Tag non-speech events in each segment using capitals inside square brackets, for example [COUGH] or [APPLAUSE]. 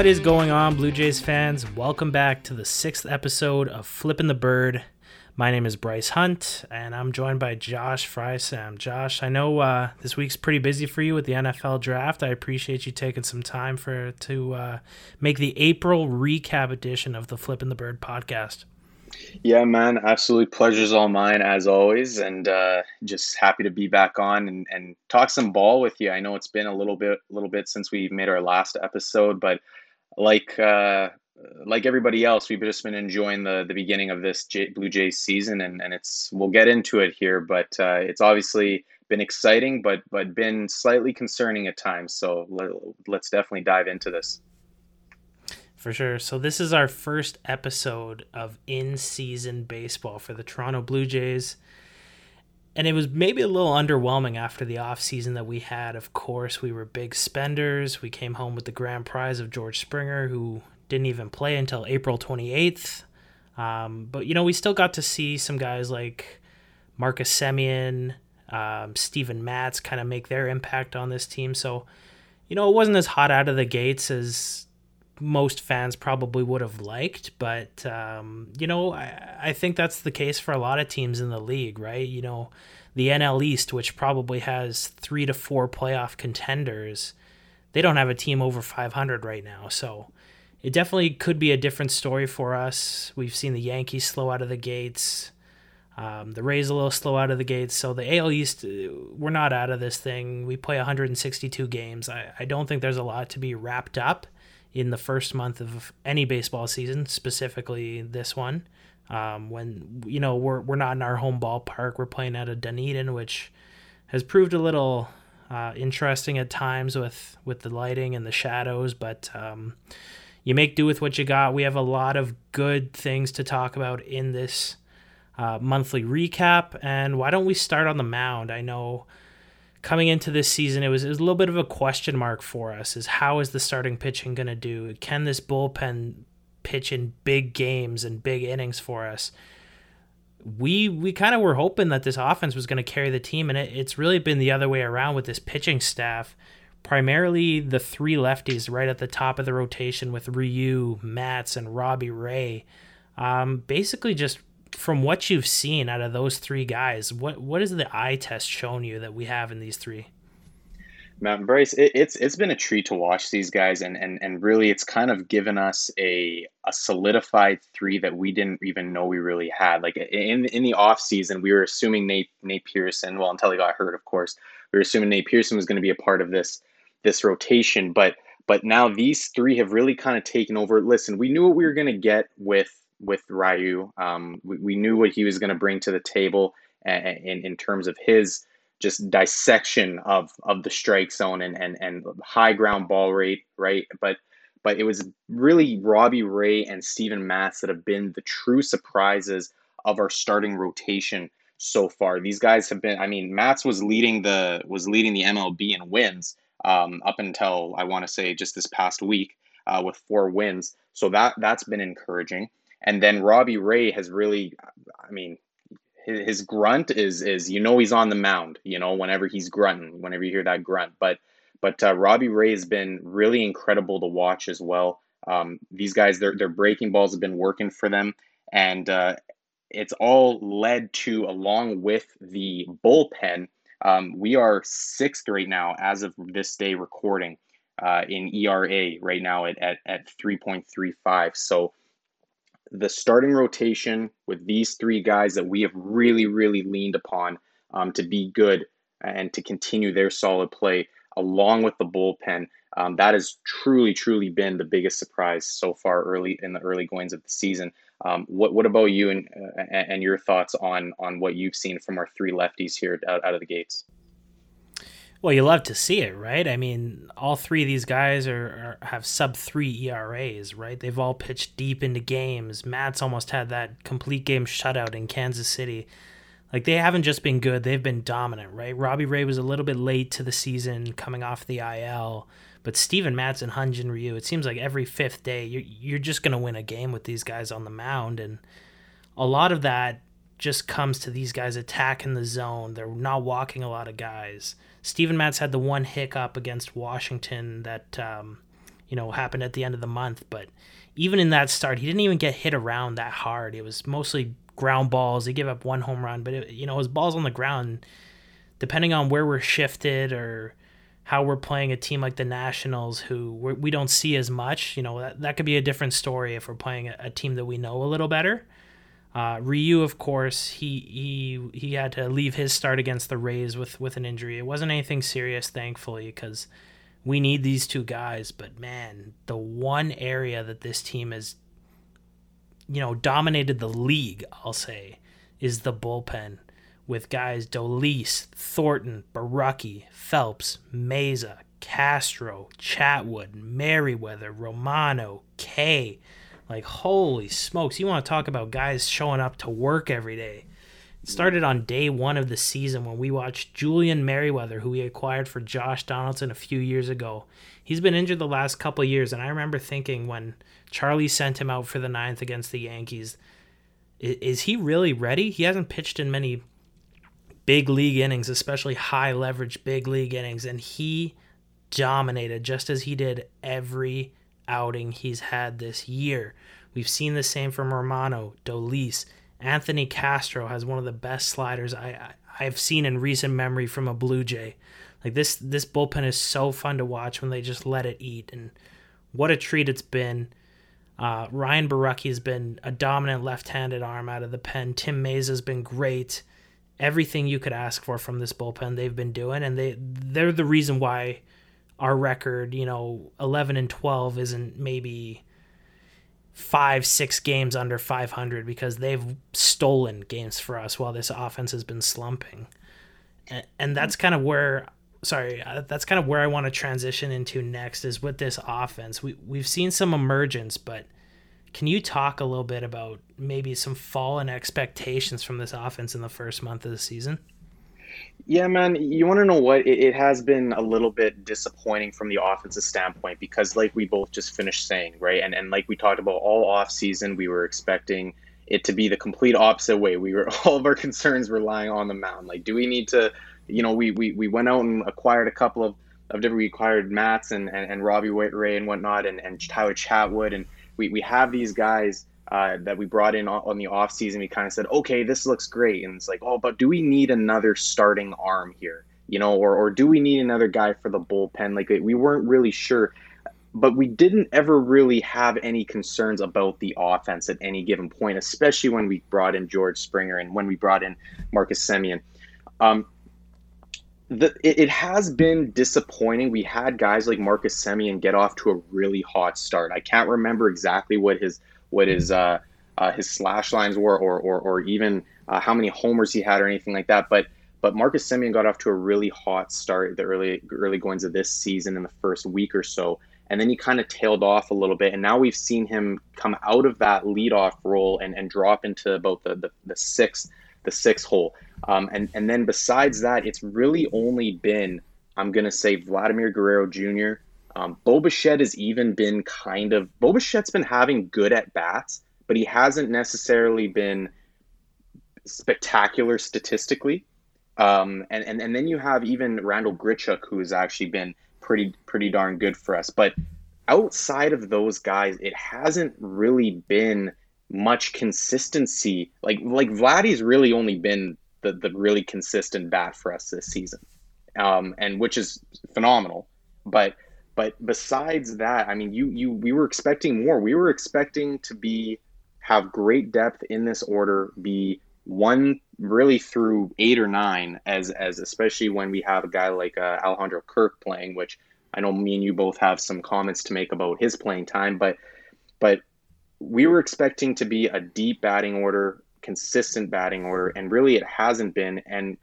What is going on, Blue Jays fans? Welcome back to the sixth episode of Flipping the Bird. My name is Bryce Hunt, and I'm joined by Josh Frysam. Josh, I know uh, this week's pretty busy for you with the NFL draft. I appreciate you taking some time for to uh, make the April recap edition of the Flipping the Bird podcast. Yeah, man, absolutely pleasure's all mine as always, and uh, just happy to be back on and, and talk some ball with you. I know it's been a little bit, little bit since we made our last episode, but like uh, like everybody else, we've just been enjoying the the beginning of this J- Blue Jays season, and and it's we'll get into it here, but uh, it's obviously been exciting, but but been slightly concerning at times. So let, let's definitely dive into this. For sure. So this is our first episode of in-season baseball for the Toronto Blue Jays. And it was maybe a little underwhelming after the off-season that we had. Of course, we were big spenders. We came home with the grand prize of George Springer, who didn't even play until April 28th. Um, but, you know, we still got to see some guys like Marcus Semien, um, Steven Matz kind of make their impact on this team. So, you know, it wasn't as hot out of the gates as most fans probably would have liked. But, um, you know, I, I think that's the case for a lot of teams in the league, right? You know, the NL East, which probably has three to four playoff contenders, they don't have a team over 500 right now. So, it definitely could be a different story for us. We've seen the Yankees slow out of the gates. Um, the Rays a little slow out of the gates. So the AL East, uh, we're not out of this thing. We play 162 games. I, I don't think there's a lot to be wrapped up in the first month of any baseball season, specifically this one. Um, when you know we're we're not in our home ballpark, we're playing at a Dunedin, which has proved a little uh, interesting at times with with the lighting and the shadows, but um, you make do with what you got. We have a lot of good things to talk about in this uh, monthly recap. And why don't we start on the mound? I know coming into this season, it was, it was a little bit of a question mark for us is how is the starting pitching going to do? Can this bullpen pitch in big games and big innings for us? We we kind of were hoping that this offense was going to carry the team, and it, it's really been the other way around with this pitching staff primarily the three lefties right at the top of the rotation with Ryu, Matz, and Robbie Ray. Um, basically, just from what you've seen out of those three guys, what what has the eye test shown you that we have in these three? Matt Bryce, it, it's it's been a treat to watch these guys, and and and really, it's kind of given us a a solidified three that we didn't even know we really had. Like in in the off season, we were assuming Nate Nate Pearson. Well, until he got hurt, of course, we were assuming Nate Pearson was going to be a part of this this rotation. But but now these three have really kind of taken over. Listen, we knew what we were going to get with with Ryu. Um, we, we knew what he was going to bring to the table in in terms of his just dissection of of the strike zone and and and high ground ball rate, right? But but it was really Robbie Ray and Steven Matz that have been the true surprises of our starting rotation so far. These guys have been. I mean, Matz was leading the was leading the MLB in wins, um, up until I want to say just this past week uh, with four wins. So that that's been encouraging. And then Robbie Ray has really, I mean, his, grunt is is you know he's on the mound. You know whenever he's grunting, whenever you hear that grunt. But but uh, Robbie Ray has been really incredible to watch as well. Um, these guys, their their breaking balls have been working for them, and uh, it's all led to along with the bullpen um, we are sixth right now as of this day recording uh, in ERA right now at, at, at 3.35. So the starting rotation with these three guys that we have really, really leaned upon um, to be good and to continue their solid play, along with the bullpen, um, that has truly, truly been the biggest surprise so far early in the early goings of the season. Um, what what about you and uh, and your thoughts on on what you've seen from our three lefties here out, out of the gates? Well, you love to see it, right? I mean, all three of these guys are, are, have sub three ERAs, right? They've all pitched deep into games. Matz almost had that complete game shutout in Kansas City. Like they haven't just been good; they've been dominant, right? Robbie Ray was a little bit late to the season, coming off the IL. But Steven Matz and Hyun-Jin Ryu, it seems like every fifth day you're you're just gonna win a game with these guys on the mound, and a lot of that just comes to these guys attacking the zone. They're not walking a lot of guys. Steven Matz had the one hiccup against Washington that um, you know, happened at the end of the month. But even in that start, he didn't even get hit around that hard. It was mostly ground balls. He gave up one home run, but it, you know, his balls on the ground, depending on where we're shifted or how we're playing a team like the Nationals, who we're, we do not see as much, you know, that, that could be a different story if we're playing a, a team that we know a little better. Uh, Ryu, of course, he he he had to leave his start against the Rays with with an injury. It wasn't anything serious, thankfully, because we need these two guys. But man, the one area that this team has, you know, dominated the league, I'll say, is the bullpen with guys Dolis, Thornton, Borucki, Phelps, Mayza, Castro, Chatwood, Merryweather, Romano, Kay like, holy smokes, you want to talk about guys showing up to work every day. It started on day one of the season when we watched Julian Merryweather, who we acquired for Josh Donaldson a few years ago. He's been injured the last couple years, and I remember thinking when Charlie sent him out for the ninth against the Yankees, is he really ready? He hasn't pitched in many big league innings, especially high leverage big league innings, and he dominated just as he did every outing he's had this year. We've seen the same from Romano, Dolis. Anthony Castro has one of the best sliders I, I have seen in recent memory from a Blue Jay. Like this this bullpen is so fun to watch when they just let it eat and what a treat it's been. Uh, Ryan Borucki has been a dominant left-handed arm out of the pen. Tim Mayza has been great. Everything you could ask for from this bullpen, they've been doing, and they they're the reason why our record, you know, 11 and 12 isn't maybe five, six games under 500 because they've stolen games for us while this offense has been slumping. And, that's kind of where, sorry, uh, that's kind of where I want to transition into next is with this offense. We, we've seen some emergence, but can you talk a little bit about maybe some fallen expectations from this offense in the first month of the season? Yeah, man, you want to know what? It, it, has been a little bit disappointing from the offensive standpoint because, like we both just finished saying, right? And, and like we talked about all off season, we were expecting it to be the complete opposite way. We were [LAUGHS] all of our concerns were lying on the mound. Like, do we need to, you know, we, we, we went out and acquired a couple of, of different, we acquired Matz and, and, and Robbie Ray and whatnot and, and Tyler Chatwood. And we, we have these guys uh, that we brought in on the off season, we kind of said, okay, this looks great, and it's like, oh, but do we need another starting arm here? You know, or or do we need another guy for the bullpen? Like we weren't really sure, but we didn't ever really have any concerns about the offense at any given point, especially when we brought in George Springer and when we brought in Marcus Semien. Um, the, it, it, has been disappointing. We had guys like Marcus Semien get off to a really hot start. I can't remember exactly what his what his uh, uh, his slash lines were, or or, or even uh, how many homers he had, or anything like that. But but Marcus Semien got off to a really hot start the early early goings of this season in the first week or so, and then he kind of tailed off a little bit. And now we've seen him come out of that leadoff role and, and drop into about the, the, the sixth the sixth hole. Um, and and then besides that, it's really only been I'm gonna say Vladimir Guerrero Jr. Um, Bo Bichette has even been kind of Bo Bichette's been having good at bats, but he hasn't necessarily been spectacular statistically. Um, and, and and then you have even Randal Grichuk, who has actually been pretty pretty darn good for us. But outside of those guys, it hasn't really been much consistency. Like like Vladdy's really only been the the really consistent bat for us this season, um, and which is phenomenal. But but besides that, I mean, you you we were expecting more. We were expecting to be have great depth in this order, be one really through eight or nine, as as especially when we have a guy like uh, Alejandro Kirk playing, which I know me and you both have some comments to make about his playing time, but but we were expecting to be a deep batting order, consistent batting order, and really it hasn't been. And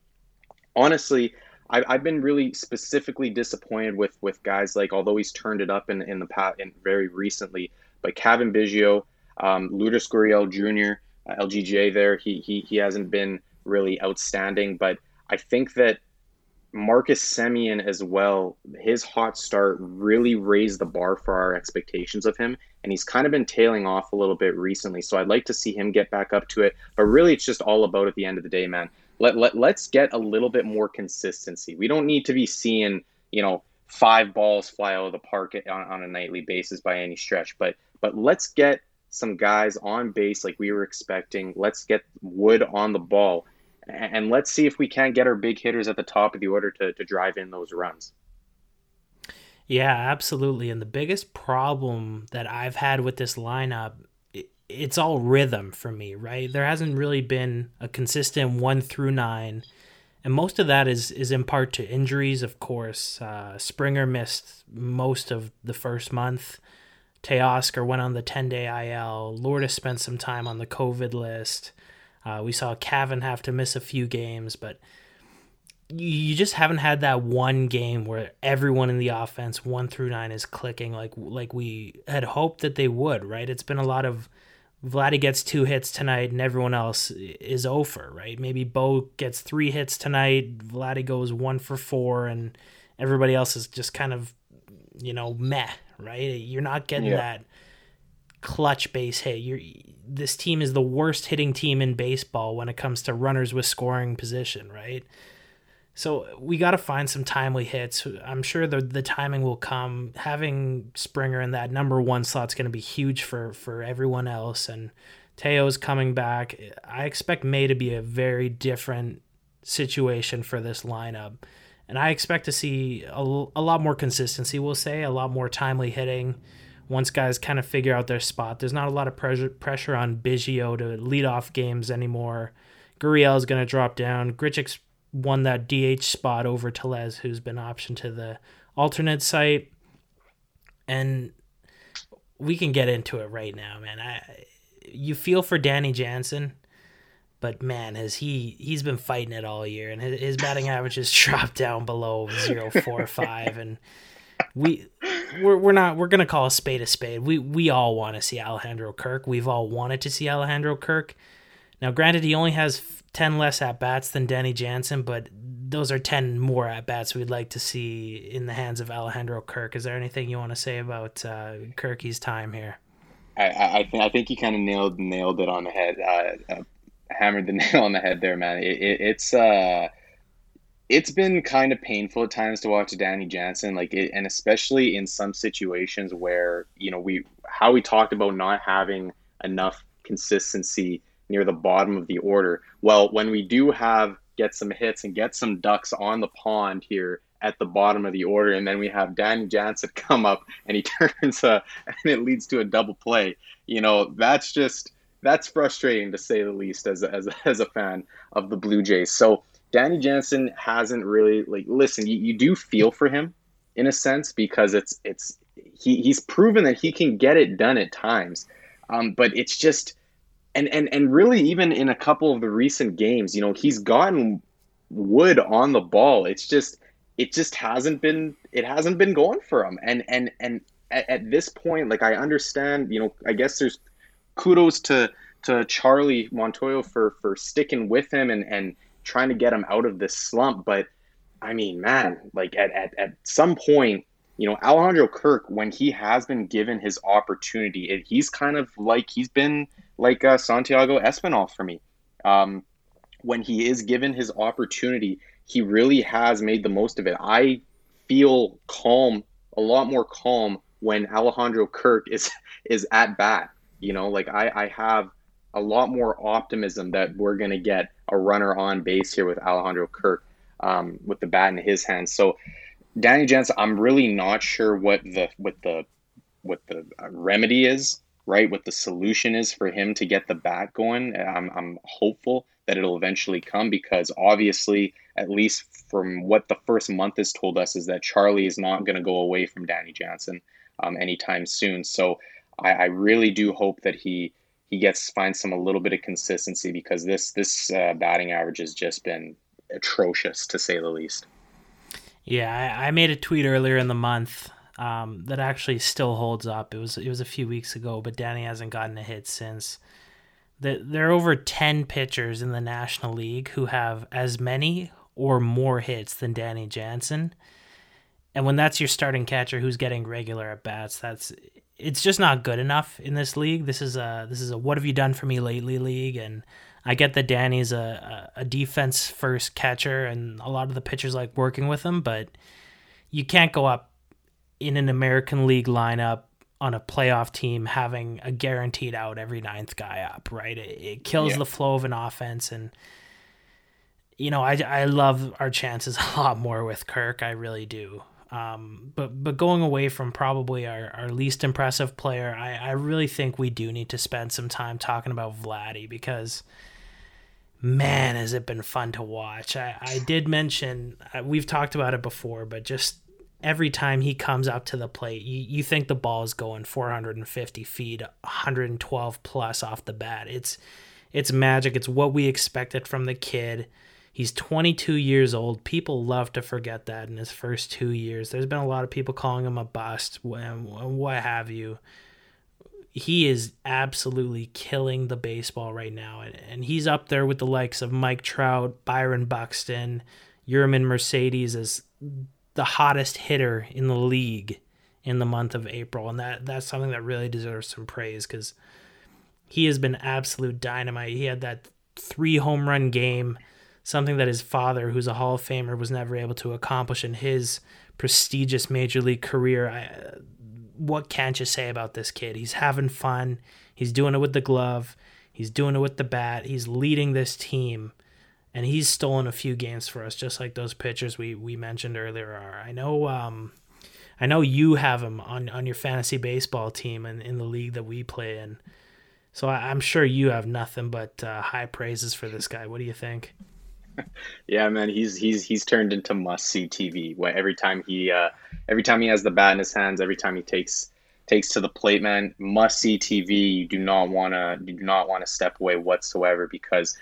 honestly, I, I've been really specifically disappointed with with guys like although he's turned it up in in the past and very recently, but Cavan Biggio, um, Lourdes Gurriel Jr., uh, LGJ there, he he he hasn't been really outstanding, but I think that Marcus Semien as well, his hot start really raised the bar for our expectations of him. And he's kind of been tailing off a little bit recently. So I'd like to see him get back up to it. But really, it's just all about at the end of the day, man let, let let's get a little bit more consistency. We don't need to be seeing, you know, five balls fly out of the park on, on a nightly basis by any stretch. But but let's get some guys on base like we were expecting. Let's get Wood on the ball. And let's see if we can't get our big hitters at the top of the order to, to drive in those runs. Yeah, absolutely. And the biggest problem that I've had with this lineup, it's all rhythm for me, right? There hasn't really been a consistent one through nine. And most of that is, is in part to injuries, of course. Uh, Springer missed most of the first month. Teoscar went on the 10 day IL. Lourdes spent some time on the COVID list. Uh, we saw Cavan have to miss a few games, but you just haven't had that one game where everyone in the offense, one through nine, is clicking like like we had hoped that they would. Right? It's been a lot of Vladdy gets two hits tonight, and everyone else is over. Right? Maybe Bo gets three hits tonight. Vladdy goes one for four, and everybody else is just kind of you know meh right? You're not getting yeah. that clutch base hit. You're this team is the worst hitting team in baseball when it comes to runners with scoring position, right? So we got to find some timely hits. I'm sure the the timing will come. Having Springer in that number one slot is going to be huge for for everyone else. And Teo's coming back. I expect May to be a very different situation for this lineup and I expect to see a, a lot more consistency. We'll say a lot more timely hitting once guys kind of figure out their spot. There's not a lot of pressure pressure on Biggio to lead off games anymore. Gurriel is going to drop down. Grichuk won that DH spot over Tellez, who's been optioned to the alternate site, and we can get into it right now, man. I you feel for Danny Jansen but man, has he he's been fighting it all year, and his, his batting average has [LAUGHS] dropped down below zero four five, and we we're, we're not we're gonna call a spade a spade. We we all want to see Alejandro Kirk. We've all wanted to see Alejandro Kirk. Now, granted, he only has ten less at bats than Danny Jansen, but those are ten more at bats we'd like to see in the hands of Alejandro Kirk. Is there anything you want to say about uh, Kirky's time here? I, I, think I think you kind of nailed nailed it on the head. Uh, uh, hammered the [LAUGHS] nail on the head there, man. It, it, it's uh, it's been kind of painful at times to watch Danny Jansen, like, it, and especially in some situations where you know we how we talked about not having enough consistency near the bottom of the order. Well, when we do have get some hits and get some ducks on the pond here at the bottom of the order, and then we have Danny Jansen [LAUGHS] come up and he [LAUGHS] turns a and it leads to a double play. You know, that's just that's frustrating to say the least as a, as a, as a fan of the Blue Jays. So Danny Jansen hasn't really like listen. You, you do feel for him in a sense because it's it's he he's proven that he can get it done at times, um, but it's just and and and really even in a couple of the recent games, you know, he's gotten wood on the ball. It's just it just hasn't been it hasn't been going for him. And and and at, at this point, like I understand, you know, I guess there's kudos to to Charlie Montoyo for for sticking with him and and trying to get him out of this slump. But I mean, man, like at at, at some point, you know, Alejandro Kirk, when he has been given his opportunity, it, he's kind of like he's been like uh, Santiago Espinal for me. Um, when he is given his opportunity, he really has made the most of it. I feel calm, a lot more calm when Alejandro Kirk is [LAUGHS] is at bat. You know, like I, I have a lot more optimism that we're going to get a runner on base here with Alejandro Kirk um, with the bat in his hands. So Danny Jansen, I'm really not sure what the what the what the uh, remedy is, right? What the solution is for him to get the bat going. I'm, I'm hopeful that it'll eventually come because obviously, at least from what the first month has told us, is that Charlie is not going to go away from Danny Jansen um, anytime soon. So I, I really do hope that he he gets finds some a little bit of consistency because this this uh, batting average has just been atrocious to say the least. Yeah, I, I made a tweet earlier in the month um, that actually still holds up. It was it was a few weeks ago, but Danny hasn't gotten a hit since. The, there are over ten pitchers in the National League who have as many or more hits than Danny Jansen. And when that's your starting catcher who's getting regular at bats, that's it's just not good enough in this league. This is a this is a what have you done for me lately league, and I get that Danny's a a defense first catcher, and a lot of the pitchers like working with him, but you can't go up in an American League lineup on a playoff team having a guaranteed out every ninth guy up, right? It, it kills yeah. the flow of an offense. And, you know, I, I love our chances [LAUGHS] a lot more with Kirk. I really do. Um, but but going away from probably our, our least impressive player, I, I really think we do need to spend some time talking about Vladdy because man, has it been fun to watch. I, I did mention, uh, we've talked about it before, but just every time he comes up to the plate, you, you think the ball is going 450 feet, 112 plus off the bat. It's it's magic. It's what we expected from the kid. He's 22 years old. People love to forget that in his first two years. There's been a lot of people calling him a bust, what have you. He is absolutely killing the baseball right now. And he's up there with the likes of Mike Trout, Byron Buxton, Yermin Mercedes as the hottest hitter in the league in the month of April, and that that's something that really deserves some praise because he has been absolute dynamite. He had that three home run game, something that his father, who's a Hall of Famer, was never able to accomplish in his prestigious major league career. I, what can't you say about this kid? He's having fun. He's doing it with the glove. He's doing it with the bat. He's leading this team and he's stolen a few games for us, just like those pitchers we we mentioned earlier are. I know. Um, I know you have him on, on your fantasy baseball team and in the league that we play in. So I, am sure you have nothing but uh, high praises for this guy. What do you think? [LAUGHS] yeah, man, he's he's he's turned into must see TV. Every time he uh, every time he has the bat in his hands, every time he takes takes to the plate, man, must see TV. You do not wanna you do not want to step away whatsoever because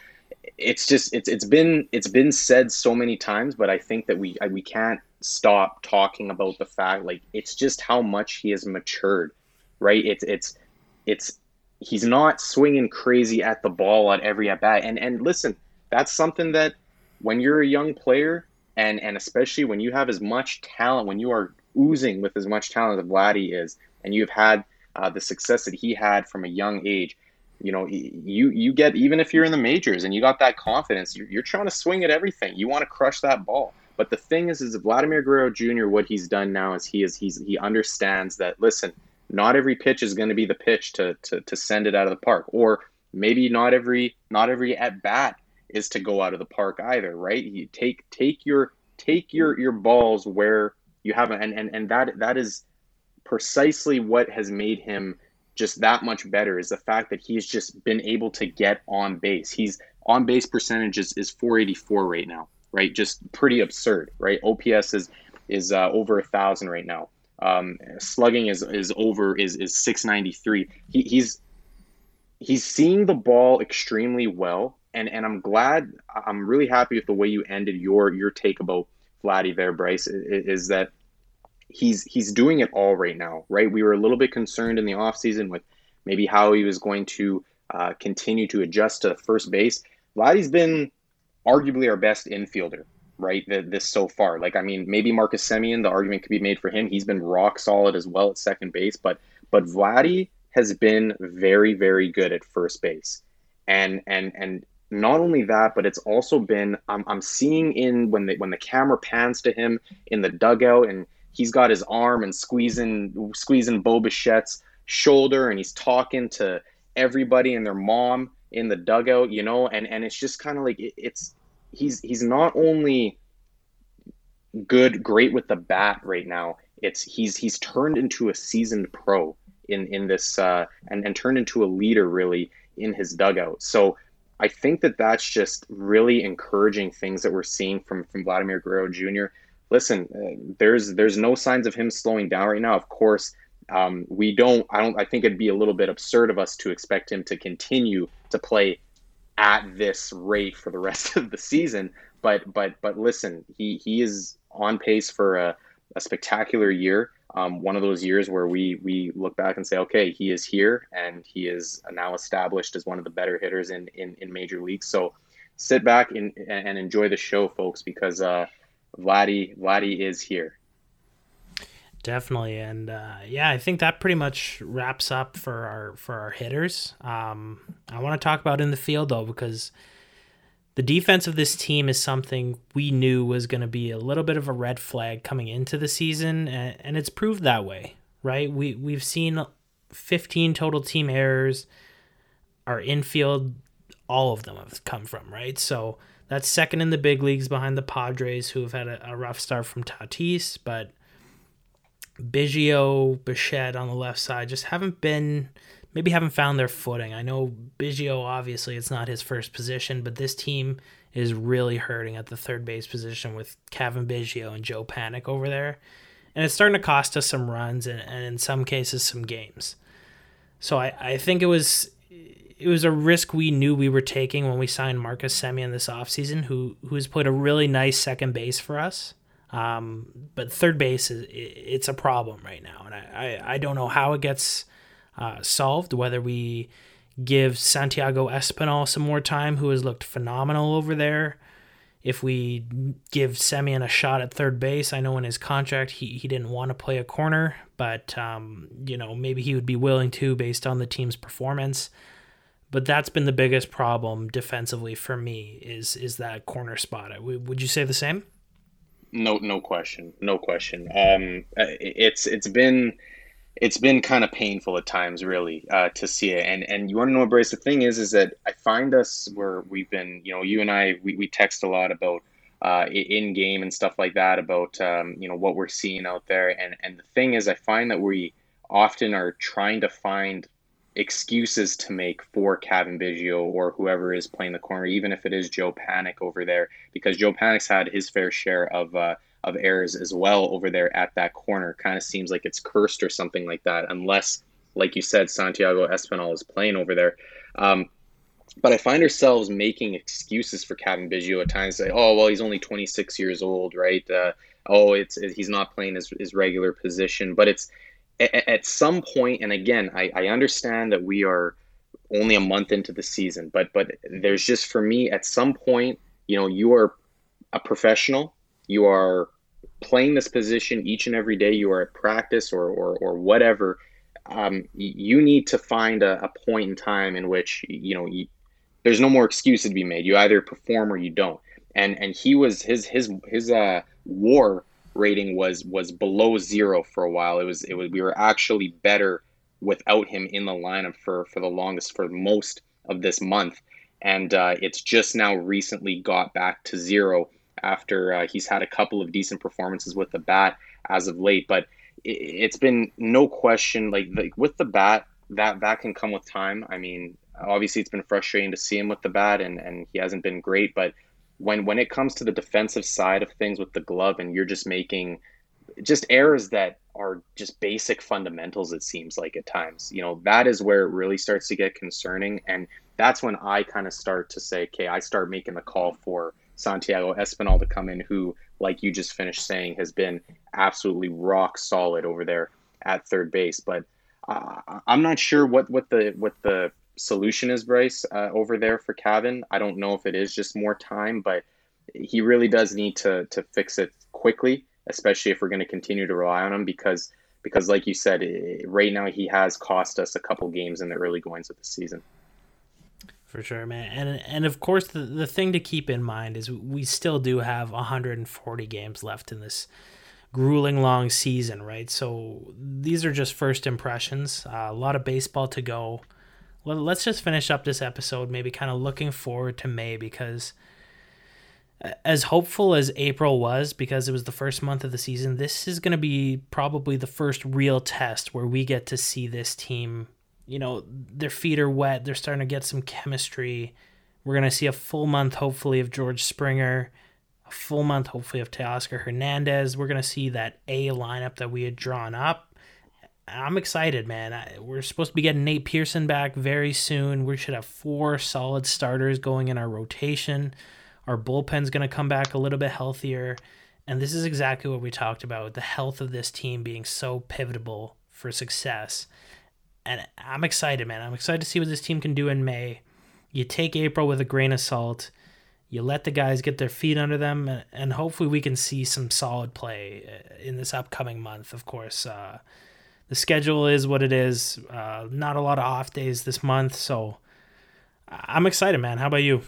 it's just it's it's been it's been said so many times, but I think that we we can't stop talking about the fact like it's just how much he has matured, right? It's it's it's he's not swinging crazy at the ball at every at bat, and and listen, that's something that when you're a young player and and especially when you have as much talent, when you are oozing with as much talent as Vladdy is, and you've had uh, the success that he had from a young age, you know you you get even if you're in the majors and you got that confidence you're, you're trying to swing at everything. You want to crush that ball. But the thing is is vladimir guerrero jr what he's done now is he is he's he understands that listen not every pitch is going to be the pitch to, to to send it out of the park. Or maybe not every not every at bat is to go out of the park either right? You take take your take your your balls where you have and and, and that that is precisely what has made him just that much better is the fact that he's just been able to get on base. He's on base percentage is, is 484 right now, right? Just pretty absurd, right? OPS is is uh, over a thousand right now. Um, slugging is is over is is 693. He, he's he's seeing the ball extremely well, and and I'm glad. I'm really happy with the way you ended your your take about Vladdy there, Bryce. Is, is that he's he's doing it all right now, right? We were a little bit concerned in the offseason with maybe how he was going to uh, continue to adjust to first base. Vladdy's been arguably our best infielder, right? This so far. Like, I mean, maybe Marcus Semien, the argument could be made for him. He's been rock solid as well at second base, but but Vladdy has been very, very good at first base. And and and not only that, but it's also been I'm, I'm seeing in when the when the camera pans to him in the dugout and he's got his arm and squeezing squeezing Bo Bichette's shoulder and he's talking to everybody and their mom in the dugout, you know, and and it's just kind of like it, it's he's he's not only good great with the bat right now. It's he's he's turned into a seasoned pro in in this uh, and and turned into a leader really in his dugout. So I think that that's just really encouraging things that we're seeing from from Vladimir Guerrero Jr listen, uh, there's there's no signs of him slowing down right now. Of course, um, we don't. I don't. I think it'd be a little bit absurd of us to expect him to continue to play at this rate for the [LAUGHS] rest of the season. But but but listen, he he is on pace for a, a spectacular year. Um, one of those years where we we look back and say, okay, he is here and he is now established as one of the better hitters in in, in major leagues. So sit back and, and enjoy the show, folks, because uh, Vladdy Vladdy is here. Definitely, and uh, yeah, I think that pretty much wraps up for our for our hitters. Um, I want to talk about in the field though because the defense of this team is something we knew was going to be a little bit of a red flag coming into the season, and, and it's proved that way, right? We we've seen 15 total team errors. Our infield, all of them have come from right. So that's second in the big leagues behind the Padres, who have had a, a rough start from Tatis, but Biggio, Bichette on the left side just haven't been maybe haven't found their footing. I know Biggio obviously it's not his first position, but this team is really hurting at the third base position with Cavan Biggio and Joe Panik over there. And it's starting to cost us some runs and, and in some cases some games. So I, I think it was it was a risk we knew we were taking when we signed Marcus Semien this offseason, who who has played a really nice second base for us. Um, but third base is it's a problem right now, and I, I, I don't know how it gets uh, solved. Whether we give Santiago Espinal some more time, who has looked phenomenal over there. If we give Semien a shot at third base, I know in his contract he, he didn't want to play a corner, but um, you know maybe he would be willing to based on the team's performance. But that's been the biggest problem defensively for me is is that corner spot. Would you say the same? No, no question, no question. Um, it's it's been it's been kind of painful at times, really, uh, to see it. And and you want to know, what Bryce? The thing is, is that I find us where we've been. You know, you and I, we, we text a lot about uh, in game and stuff like that about um, you know what we're seeing out there. And and the thing is, I find that we often are trying to find excuses to make for Cavan Biggio or whoever is playing the corner, even if it is Joe Panik over there, because Joe Panik's had his fair share of. Uh, of errors as well over there at that corner. Kind of seems like it's cursed or something like that, unless, like you said, Santiago Espinal is playing over there. Um, but I find ourselves making excuses for Cavan Biggio at times. Say, oh well, he's only 26 years old, right? Uh, oh, it's he's not playing his, his regular position. But it's at, some point, and again, I, I understand that we are only a month into the season, but but there's just for me at some point, you know, you are a professional, you are playing this position each and every day you are at practice or, or, or whatever, um, you need to find a, a, point in time in which, you know, you, there's no more excuses to be made. You either perform or you don't. And, and he was, his, his, his, uh, war rating was, was below zero for a while. It was, it was, we were actually better without him in the lineup for, for the longest, for most of this month. And, uh, it's just now recently got back to zero after uh, he's had a couple of decent performances with the bat as of late. But it, has been no question like, like with the bat that that can come with time. I mean, obviously it's been frustrating to see him with the bat, and and he hasn't been great. But when when it comes to the defensive side of things with the glove, and you're just making just errors that are just basic fundamentals it seems like at times you know that is where it really starts to get concerning and that's when i kind of start to say okay i start making the call for Santiago Espinal to come in, who, like you just finished saying, has been absolutely rock solid over there at third base. But uh, I'm not sure what, what the what the solution is, Bryce, uh, over there for Cavan. I don't know if it is just more time, but he really does need to to fix it quickly, especially if we're going to continue to rely on him because because like you said, right now he has cost us a couple games in the early goings of the season. For sure, man. And and of course the the thing to keep in mind is we still do have 140 games left in this grueling long season, right? So these are just first impressions. Uh, a lot of baseball to go. Let's just finish up this episode maybe kind of looking forward to May because as hopeful as April was because it was the first month of the season, this is going to be probably the first real test where we get to see this team you know, their feet are wet. They're starting to get some chemistry. We're going to see a full month, hopefully, of George Springer, a full month, hopefully, of Teoscar Hernandez. We're going to see that A lineup that we had drawn up. I'm excited, man. I, we're supposed to be getting Nate Pearson back very soon. We should have four solid starters going in our rotation. Our bullpen's going to come back a little bit healthier. And this is exactly what we talked about the health of this team being so pivotal for success and I'm excited, man. I'm excited to see what this team can do in May. You take April with a grain of salt. You let the guys get their feet under them, and hopefully we can see some solid play uh, in this upcoming month. Of course, uh, the schedule is what it is. Uh, not a lot of off days this month, so I'm excited, man. How about you?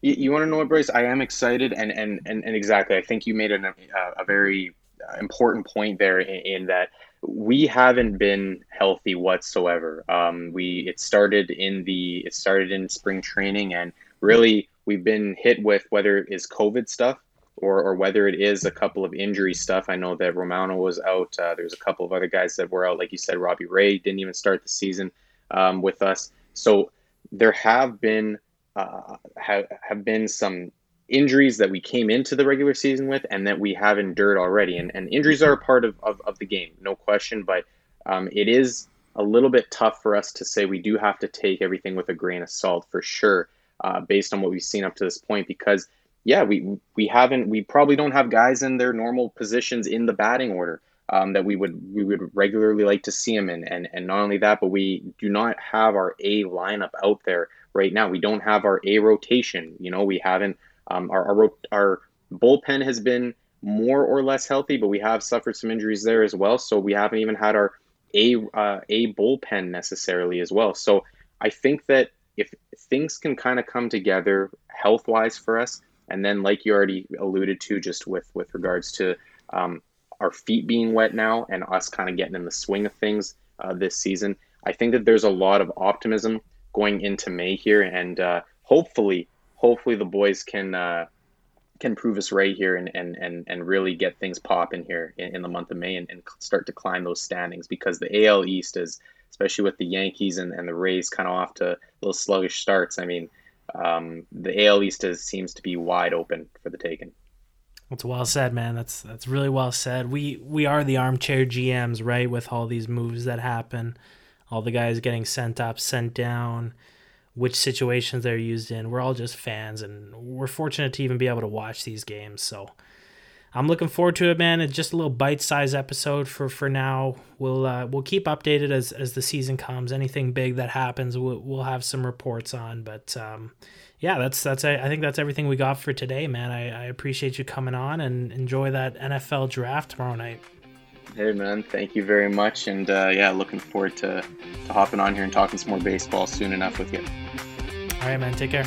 You, you want to know what, Bryce? I am excited, and and and, and exactly. I think you made an, a, a very important point there in, in, that we haven't been healthy whatsoever. Um, we it started in the it started in spring training, and really we've been hit with whether it is COVID stuff or, or whether it is a couple of injury stuff. I know that Romano was out. Uh, there's a couple of other guys that were out, like you said. Robbie Ray didn't even start the season um, with us. So there have been uh, have, have been some injuries that we came into the regular season with and that we have endured already. And, and injuries are a part of, of, of the game, no question. But um, it is a little bit tough for us to say we do have to take everything with a grain of salt for sure, uh, based on what we've seen up to this point. Because, yeah, we, we haven't, we probably don't have guys in their normal positions in the batting order. Um, that we would we would regularly like to see them in, and and not only that, but we do not have our A lineup out there right now. We don't have our A rotation. You know, we haven't um, our, our, our bullpen has been more or less healthy, but we have suffered some injuries there as well. So we haven't even had our a uh, a bullpen necessarily as well. So I think that if things can kind of come together health wise for us, and then like you already alluded to, just with with regards to um, our feet being wet now and us kind of getting in the swing of things uh, this season, I think that there's a lot of optimism going into May here, and uh, hopefully hopefully the boys can uh, can prove us right here and and and, and really get things popping here in, in, the month of May and, and start to climb those standings because the AL East is especially with the Yankees and, and the Rays kind of off to little sluggish starts. I mean, um, the AL East is, seems to be wide open for the taking. That's well said, man. That's that's really well said. We we are the armchair GMs, right? With all these moves that happen, all the guys getting sent up, sent down which situations they're used in. We're all just fans, and we're fortunate to even be able to watch these games. So I'm looking forward to it, man. It's just a little bite-sized episode for for now. We'll uh, we'll keep updated as as the season comes. Anything big that happens, we'll, we'll have some reports on. But um, yeah, that's that's I think that's everything we got for today, man. I, I appreciate you coming on and enjoy that NFL draft tomorrow night. Hey man, thank you very much, and uh, yeah, looking forward to, to hopping on here and talking some more baseball soon enough with you. All right, man. Take care.